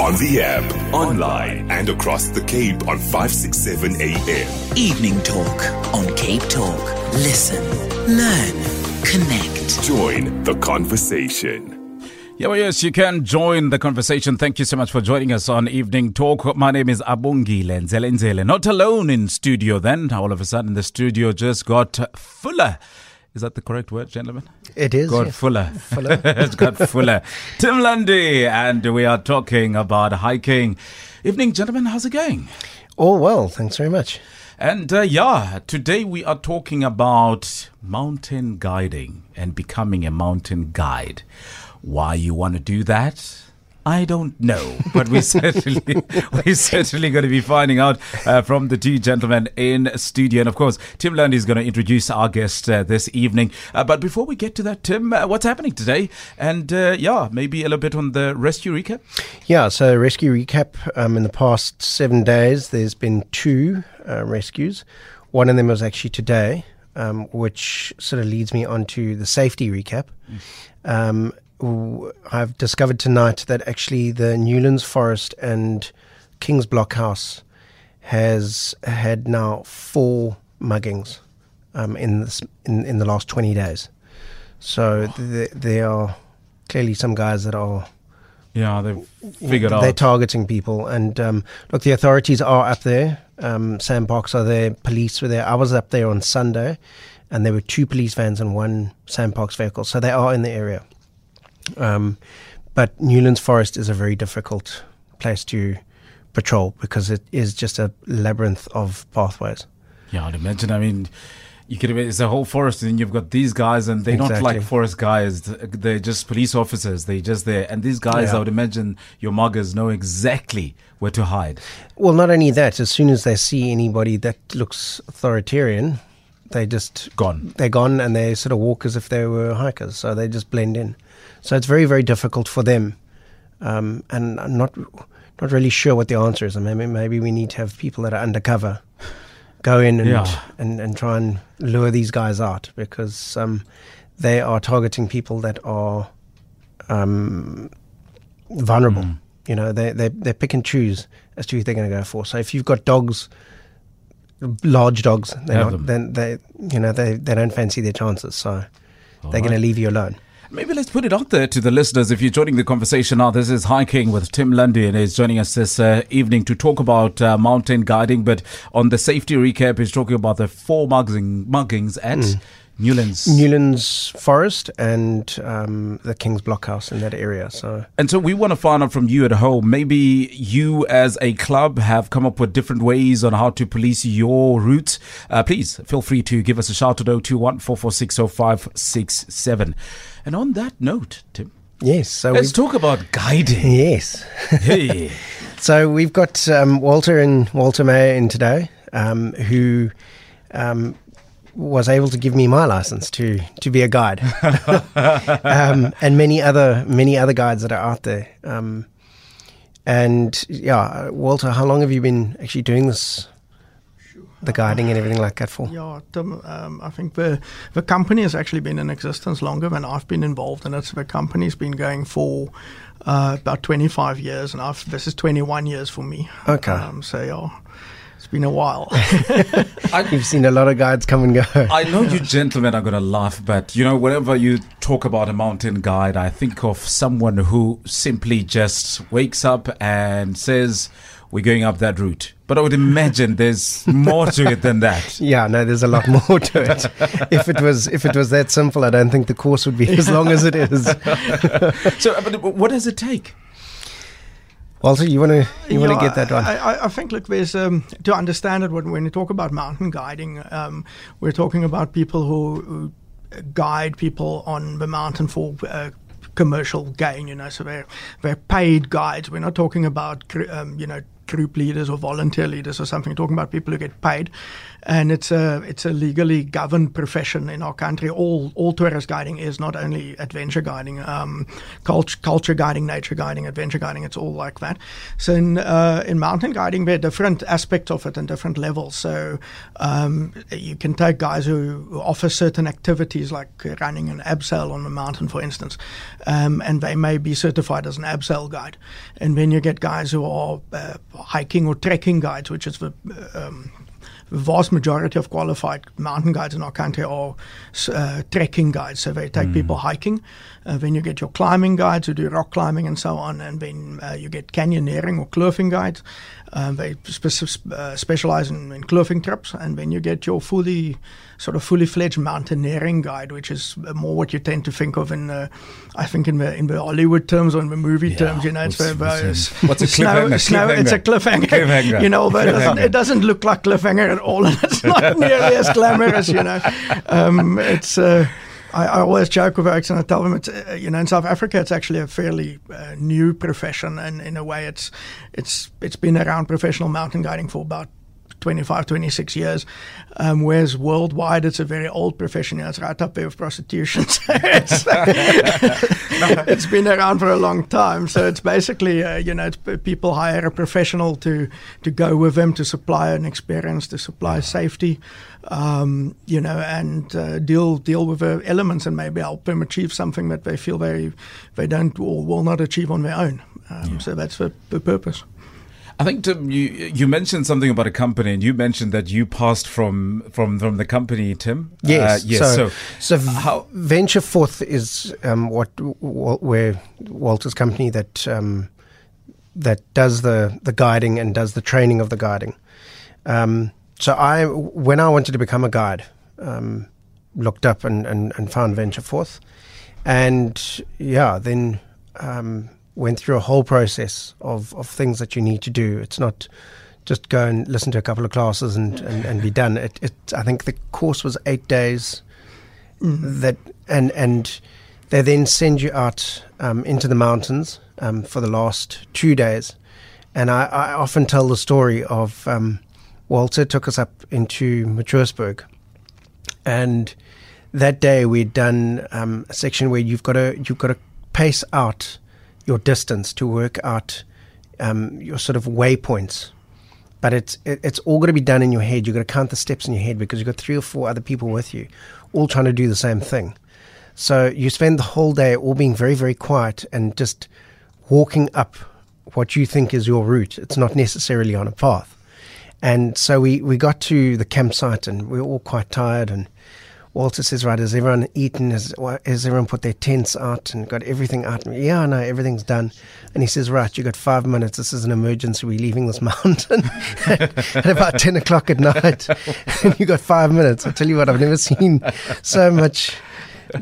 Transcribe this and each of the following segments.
On the app, online, and across the Cape on 567 AM. Evening Talk on Cape Talk. Listen, learn, connect. Join the conversation. Yeah, well, yes, you can join the conversation. Thank you so much for joining us on Evening Talk. My name is Abungi Lenzele Not alone in studio then. All of a sudden, the studio just got fuller. Is that the correct word, gentlemen? It is. God yeah. fuller. Fuller. it's got fuller. Tim Lundy, and we are talking about hiking. Evening, gentlemen. How's it going? All well, thanks very much. And uh, yeah, today we are talking about mountain guiding and becoming a mountain guide. Why you want to do that? I don't know, but we certainly we're certainly going to be finding out uh, from the two gentlemen in studio, and of course, Tim Lundy is going to introduce our guest uh, this evening. Uh, but before we get to that, Tim, uh, what's happening today? And uh, yeah, maybe a little bit on the rescue recap. Yeah, so rescue recap. Um, in the past seven days, there's been two uh, rescues. One of them was actually today, um, which sort of leads me on to the safety recap. Um, w- I've discovered tonight that actually the Newlands Forest and King's Blockhouse has had now four muggings um, in, this, in in the last 20 days. So th- there are clearly some guys that are Yeah, they've figured out they're targeting people. And um, look, the authorities are up there. Um, Parks are there. Police were there. I was up there on Sunday, and there were two police vans and one Parks vehicle. So they are in the area. Um, but Newlands Forest is a very difficult place to patrol because it is just a labyrinth of pathways. Yeah, I'd imagine. I mean, you could it's a whole forest, and you've got these guys, and they're not like forest guys. They're just police officers. They're just there. And these guys, Yeah. I would imagine, your muggers know exactly where to hide. Well, not only that, as soon as they see anybody that looks authoritarian, they just Gone. They're gone, and they sort of walk as if they were hikers. So they just blend in. So it's very, very difficult for them. Um, and I'm not not really sure what the answer is. I mean, maybe, we need to have people that are undercover go in and Yeah. and, and try and lure these guys out because um, they are targeting people that are um, vulnerable. Mm. You know, they they they pick and choose as to who they're going to go for. So if you've got dogs, large dogs, they're not, then they you know they they don't fancy their chances. So they're going to leave you alone. Maybe let's put it out there to the listeners. If you're joining the conversation now, this is Hiking with Tim Lundy, and he's joining us this uh, evening to talk about uh, mountain guiding. But on the safety recap, he's talking about the four mugging, muggings at Newlands. Newlands Forest and um, the King's Blockhouse in that area. So And so we want to find out from you at home. Maybe you, as a club, have come up with different ways on how to police your routes. Uh, please feel free to give us a shout at 021 446 0567. And on that note, Tim, yes, so let's talk about guiding. yes. hey. So we've got um, Walter and Walter Meyer in today, um, who um, was able to give me my license to to be a guide, um, and many other many other guides that are out there. Um, and yeah, Walter, how long have you been actually doing this, the guiding and everything like that for? Yeah, Tim, um, I think the the company has actually been in existence longer than I've been involved in it. So the company's been going for uh, about 25 years, and I've this is 21 years for me. Okay. Um, so yeah, it's been a while. You've seen a lot of guides come and go. I know you gentlemen are going to laugh, but you know, whenever you talk about a mountain guide, I think of someone who simply just wakes up and says, We're going up that route. But I would imagine there's more to it than that. Yeah, no, there's a lot more to it. if it was if it was that simple, I don't think the course would be as long as it is. So, but what does it take? Walter, you want to you want to get that one? I, I- I think, look, there's um, to understand it when, when you talk about mountain guiding, um, we're talking about people who, who guide people on the mountain for uh, commercial gain. You know, so they're they're paid guides. We're not talking about um, you know group leaders or volunteer leaders or something. Talking about people who get paid, and it's a it's a legally governed profession in our country. All all tourist guiding is not only adventure guiding, um, culture culture guiding, nature guiding, adventure guiding. It's all like that. So in uh, in mountain guiding, there are different aspects of it and different levels. So um, you can take guys who, offer certain activities like running an abseil on the mountain, for instance, um, and they may be certified as an abseil guide. And then you get guys who are uh, hiking or trekking guides, which is the um, vast majority of qualified mountain guides in our country are uh, trekking guides. So they take mm. people hiking. Uh, then you get your climbing guides who do rock climbing and so on. And then uh, you get canyoneering or kloofing guides. Um, they spe- uh, specialize in, in kloofing trips. And then you get your fully sort of fully fledged mountaineering guide, which is more what you tend to think of in, the, I think, in the in the Hollywood terms or in the movie yeah, terms. You know, it's what's, very, what's, what's a cliffhanger? Snow, cliffhanger. It's a cliffhanger. cliffhanger. You know, but it doesn't, it doesn't, look like cliffhanger at all, and it's not nearly as glamorous. You know, um, it's. Uh, I, I, always joke with and I tell them it's uh, you know in South Africa it's actually a fairly uh, new profession and in a way it's it's it's been around professional mountain guiding for about 25, 26 years. Um, whereas worldwide, it's a very old profession. It's right up there with prostitution. it's, it's been around for a long time. So it's basically, uh, you know, people hire a professional to, to go with them to supply an experience, to supply safety, um, you know, and uh, deal deal with the elements and maybe help them achieve something that they feel they they don't or will not achieve on their own. Um, yeah. So that's the, the purpose. I think Tim, you you mentioned something about a company, and you mentioned that you passed from from from the company, Tim. Yes, uh, yes. So, so, so how, Venture Forth is um, what where Walter's company that um, that does the the guiding and does the training of the guiding. Um, so I, when I wanted to become a guide, um, looked up and, and, and found Venture Forth, and yeah, then um, went through a whole process of, of things that you need to do. It's not just go and listen to a couple of classes and, and, and be done. It, it, I think the course was eight days. Mm. That and and they then send you out um, into the mountains um, for the last two days. And I, I often tell the story of um, Walter took us up into Matroosberg, and that day we'd done um, a section where you've got to you've got to pace out your distance to work out um, your sort of waypoints. But it's it, it's all got to be done in your head. You've got to count the steps in your head because you've got three or four other people with you, all trying to do the same thing. So you spend the whole day all being very very quiet and just walking up what you think is your route. It's not necessarily on a path. And so we, we got to the campsite and we were all quite tired and Walter says, right, has everyone eaten? Has, has everyone put their tents out and got everything out? Yeah, no, everything's done. And he says, right, you got five minutes. This is an emergency. We're leaving this mountain at about 10 o'clock at night. and you got five minutes. I tell you what, I've never seen so much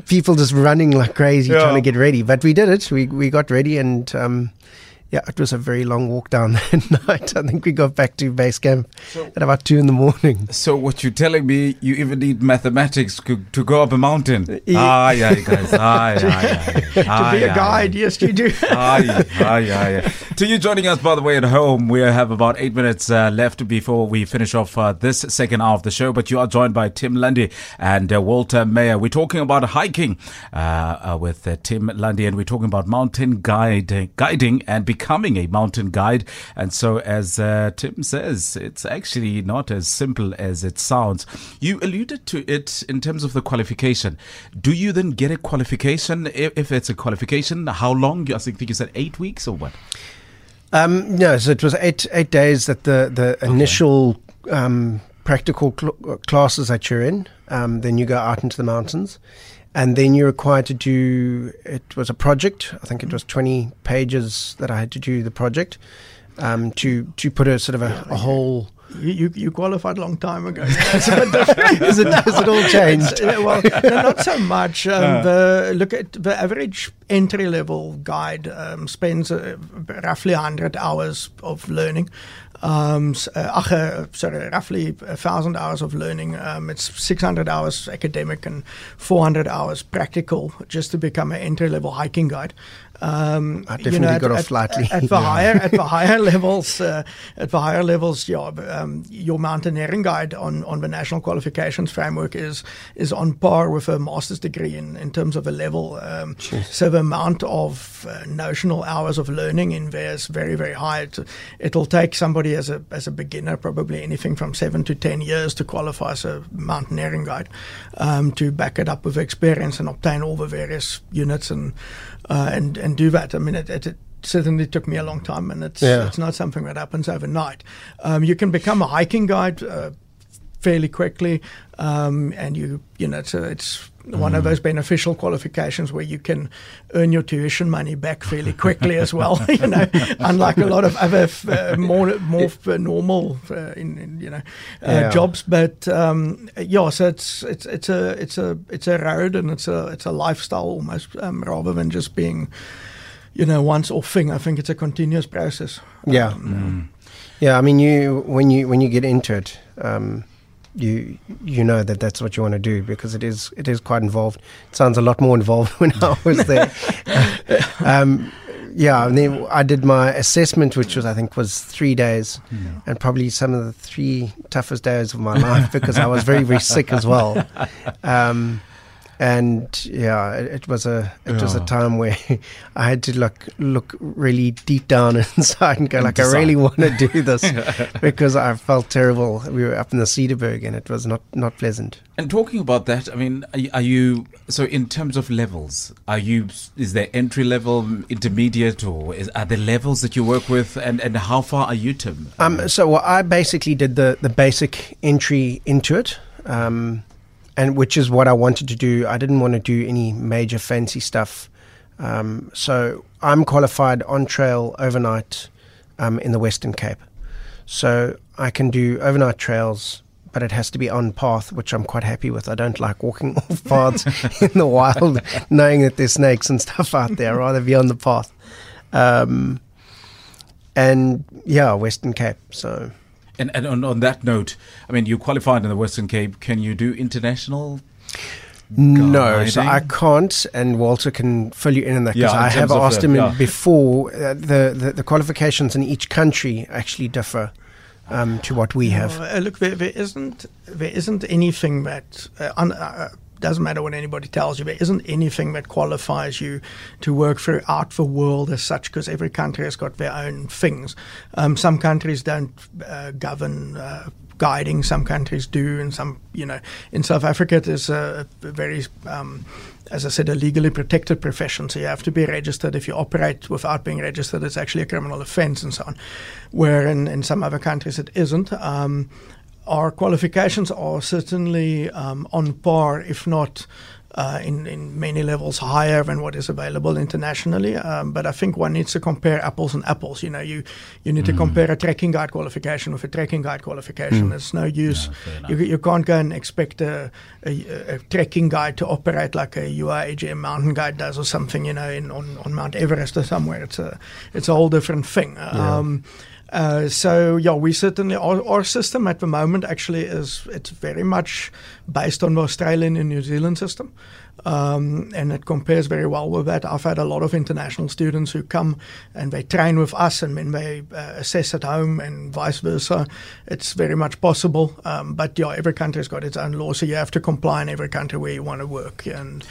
people just running like crazy yeah. trying to get ready. But we did it. We, we got ready and, um, yeah, it was a very long walk down that night. I think we got back to base camp so, at about two in the morning. So what you're telling me, you even need mathematics to, to go up a mountain? Yeah. Ah, yeah, guys. Ah, yeah, yeah. Ah, to be a guide, yes, you do. ah, yeah, ah, yeah, yeah. To you joining us, by the way, at home, we have about eight minutes uh, left before we finish off uh, this second half of the show. But you are joined by Tim Lundy and uh, Walter Meyer. We're talking about hiking uh, uh, with uh, Tim Lundy, and we're talking about mountain guide, guiding and becoming a mountain guide. And so, as uh, Tim says, it's actually not as simple as it sounds. You alluded to it in terms of the qualification. Do you then get a qualification? If, it's a qualification, how long? I think you said eight weeks or what? Um, no, so it was eight eight days that the the initial okay. um, practical cl- classes that you're in. Um, then you go out into the mountains and then you're required to do it was a project. I think it was 20 pages that i had to do the project um, to to put a sort of a, a whole You, you, qualified a long time ago. It's a bit different. is, it, is it all changed? Yeah, well, no, not so much. Um, the look at the average entry level guide um, spends uh, roughly 100 hours of learning. Um, uh, uh, sorry, roughly a thousand hours of learning. Um, it's 600 hours academic and 400 hours practical just to become an entry level hiking guide. Um, I definitely got off lightly. At, the higher at the higher levels, uh, at the higher levels, yeah, um, your mountaineering guide on, on the national qualifications framework is is on par with a master's degree in, in terms of a level. Um, so the amount of uh, notional hours of learning in there is very very high. It, it'll take somebody as a as a beginner probably anything from seven to ten years to qualify as a mountaineering guide. Um, to back it up with experience and obtain all the various units and uh, and and do that. I mean, it, it, it certainly took me a long time, and it's Yeah. it's not something that happens overnight. Um, you can become a hiking guide uh, fairly quickly, um, and you you know it's a, it's one of those beneficial qualifications where you can earn your tuition money back fairly quickly as well. you know, unlike a lot of other f- uh, more more normal uh, in, in you know uh, Yeah. jobs. But um, yeah, so it's it's it's a it's a it's a road and it's a it's a lifestyle almost um, rather than just being you know once off thing. I think it's a continuous process. Yeah. Um, Yeah, I mean, you when you when you get into it, um, you you know that that's what you want to do because it is it is quite involved. It sounds a lot more involved when I was there. um, yeah, and then I did my assessment, which was I think was three days, and probably some of the three toughest days of my life because I was very very sick as well. Um, and yeah, it, was a it was a time where I had to look look really deep down inside and go And like, I really want to do this because I felt terrible. We were up in the Cederberg and it was not not pleasant. And talking about that, I mean, are you, are you so in terms of levels? Are you is there entry level, intermediate, or is, are there levels that you work with? And and how far are you, Tim? Um, so well, I basically did the the basic entry into it. Um, and which is what I wanted to do. I didn't want to do any major fancy stuff. Um, so I'm qualified on trail overnight um, in the Western Cape. So I can do overnight trails, but it has to be on path, which I'm quite happy with. I don't like walking off paths in the wild, knowing that there's snakes and stuff out there. I'd rather be on the path. Um, and yeah, Western Cape. So And and on, on that note, I mean, you qualified in the Western Cape. Can you do international? No, so I can't, and Walter can fill you in on that because Yeah, I have asked the- him yeah. before. Uh, the, the the qualifications in each country actually differ um, to what we have. Uh, look, there, there isn't there isn't anything that uh, un, uh, doesn't matter what anybody tells you. There isn't anything that qualifies you to work throughout the world as such, because every country has got their own things. Um, some countries don't uh, govern. Uh, Guiding some countries do, and some, you know, in South Africa it is a, very, um, as I said, a legally protected profession. So you have to be registered. If you operate without being registered, it's actually a criminal offence and so on. Where in, in some other countries it isn't. Um, our qualifications are certainly um, on par, if not uh, in, in many levels higher than what is available internationally. Um, but I think one needs to compare apples and apples. You know, you, you need to compare a trekking guide qualification with a trekking guide qualification. It's no use. you, you can't go and expect a, a, a trekking guide to operate like a UIAGM mountain guide does or something, you know, in, on, on Mount Everest or somewhere. It's a, it's a whole different thing. Um, uh, so yeah, we certainly our, our system at the moment actually is it's very much based on the Australian and New Zealand system, um, and it compares very well with that. I've had a lot of international students who come and they train with us, and then they uh, assess at home, and vice versa. It's very much possible, um, but yeah, every country's got its own law, so you have to comply in every country where you want to work, and.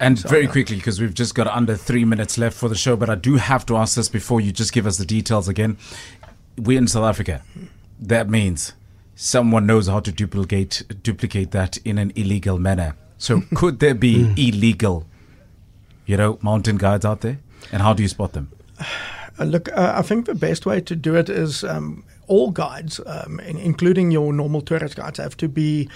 And very quickly, because we've just got under three minutes left for the show, but I do have to ask this before you just give us the details again. We're in South Africa. That means someone knows how to duplicate duplicate that in an illegal manner. So could there be illegal, you know, mountain guides out there? And how do you spot them? Uh, look, uh, I think the best way to do it is um, all guides, um, in, including your normal tourist guides, have to be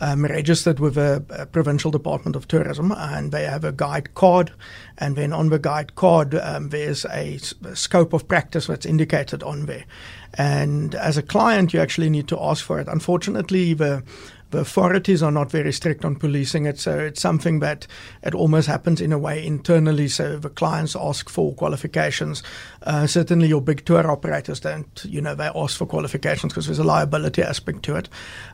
um, registered with a, a, provincial department of tourism, and they have a guide card. And then on the guide card, um, there's a, a scope of practice that's indicated on there. And as a client, you actually need to ask for it. Unfortunately, the the authorities are not very strict on policing it, so it's something that it almost happens in a way internally. So the clients ask for qualifications. Uh, certainly, your big tour operators don't, you know, they ask for qualifications because there's a liability aspect to it.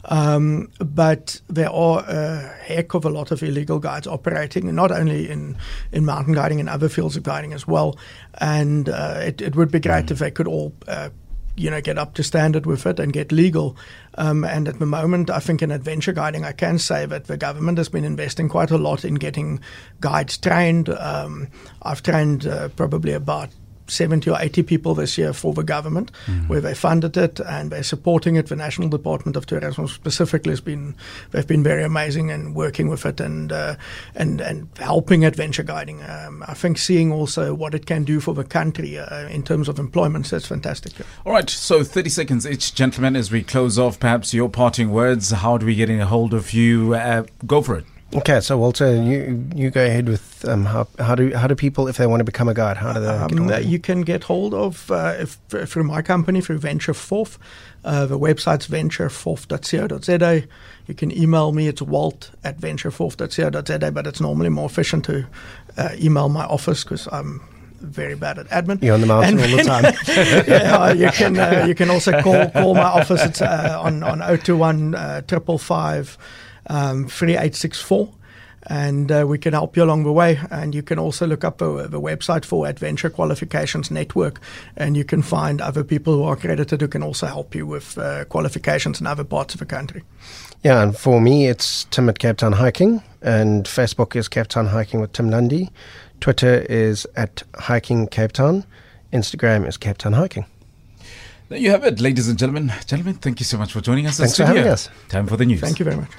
Um, but there are a heck of a lot of illegal guides operating, not only in, in mountain guiding and other fields of guiding as well. And uh, it, it would be great mm. if they could all uh, you know get up to standard with it and get legal. Um, and at the moment, I think in adventure guiding, I can say that the government has been investing quite a lot in getting guides trained. Um, I've trained uh, probably about 70 or 80 people this year for the government, mm-hmm. where they funded it and they're supporting it. The National Department of Tourism specifically has been they've been very amazing and working with it and uh, and and helping adventure guiding. Um, I think seeing also what it can do for the country uh, in terms of employment, that's fantastic. All right, so 30 seconds each, gentlemen, as we close off. Perhaps your parting words. How do we get in a hold of you? Uh, go for it. Okay, so Walter, you you go ahead with um, how how do how do people if they want to become a guide how do they um, you can get hold of uh, if, through my company through Venture Forth, uh, the website's ventureforth.co.za. You can email me it's walt at ventureforth.co.za, but it's normally more efficient to uh, email my office because I'm very bad at admin. You're on the mountain and all the time. yeah, you can uh, you can also call call my office. It's uh, on on 021 uh, triple five um, 3864 and uh, we can help you along the way. And you can also look up the, the, website for Adventure Qualifications Network, and you can find other people who are accredited who can also help you with uh, qualifications in other parts of the country. Yeah, and for me, it's Tim at Cape Town Hiking, and Facebook is Cape Town Hiking with Tim Lundy. Twitter is at Hiking Cape Town. Instagram is Cape Town Hiking. There you have it, ladies and gentlemen. Gentlemen, thank you so much for joining us. Thanks for having us. Time for the news. Thank you very much.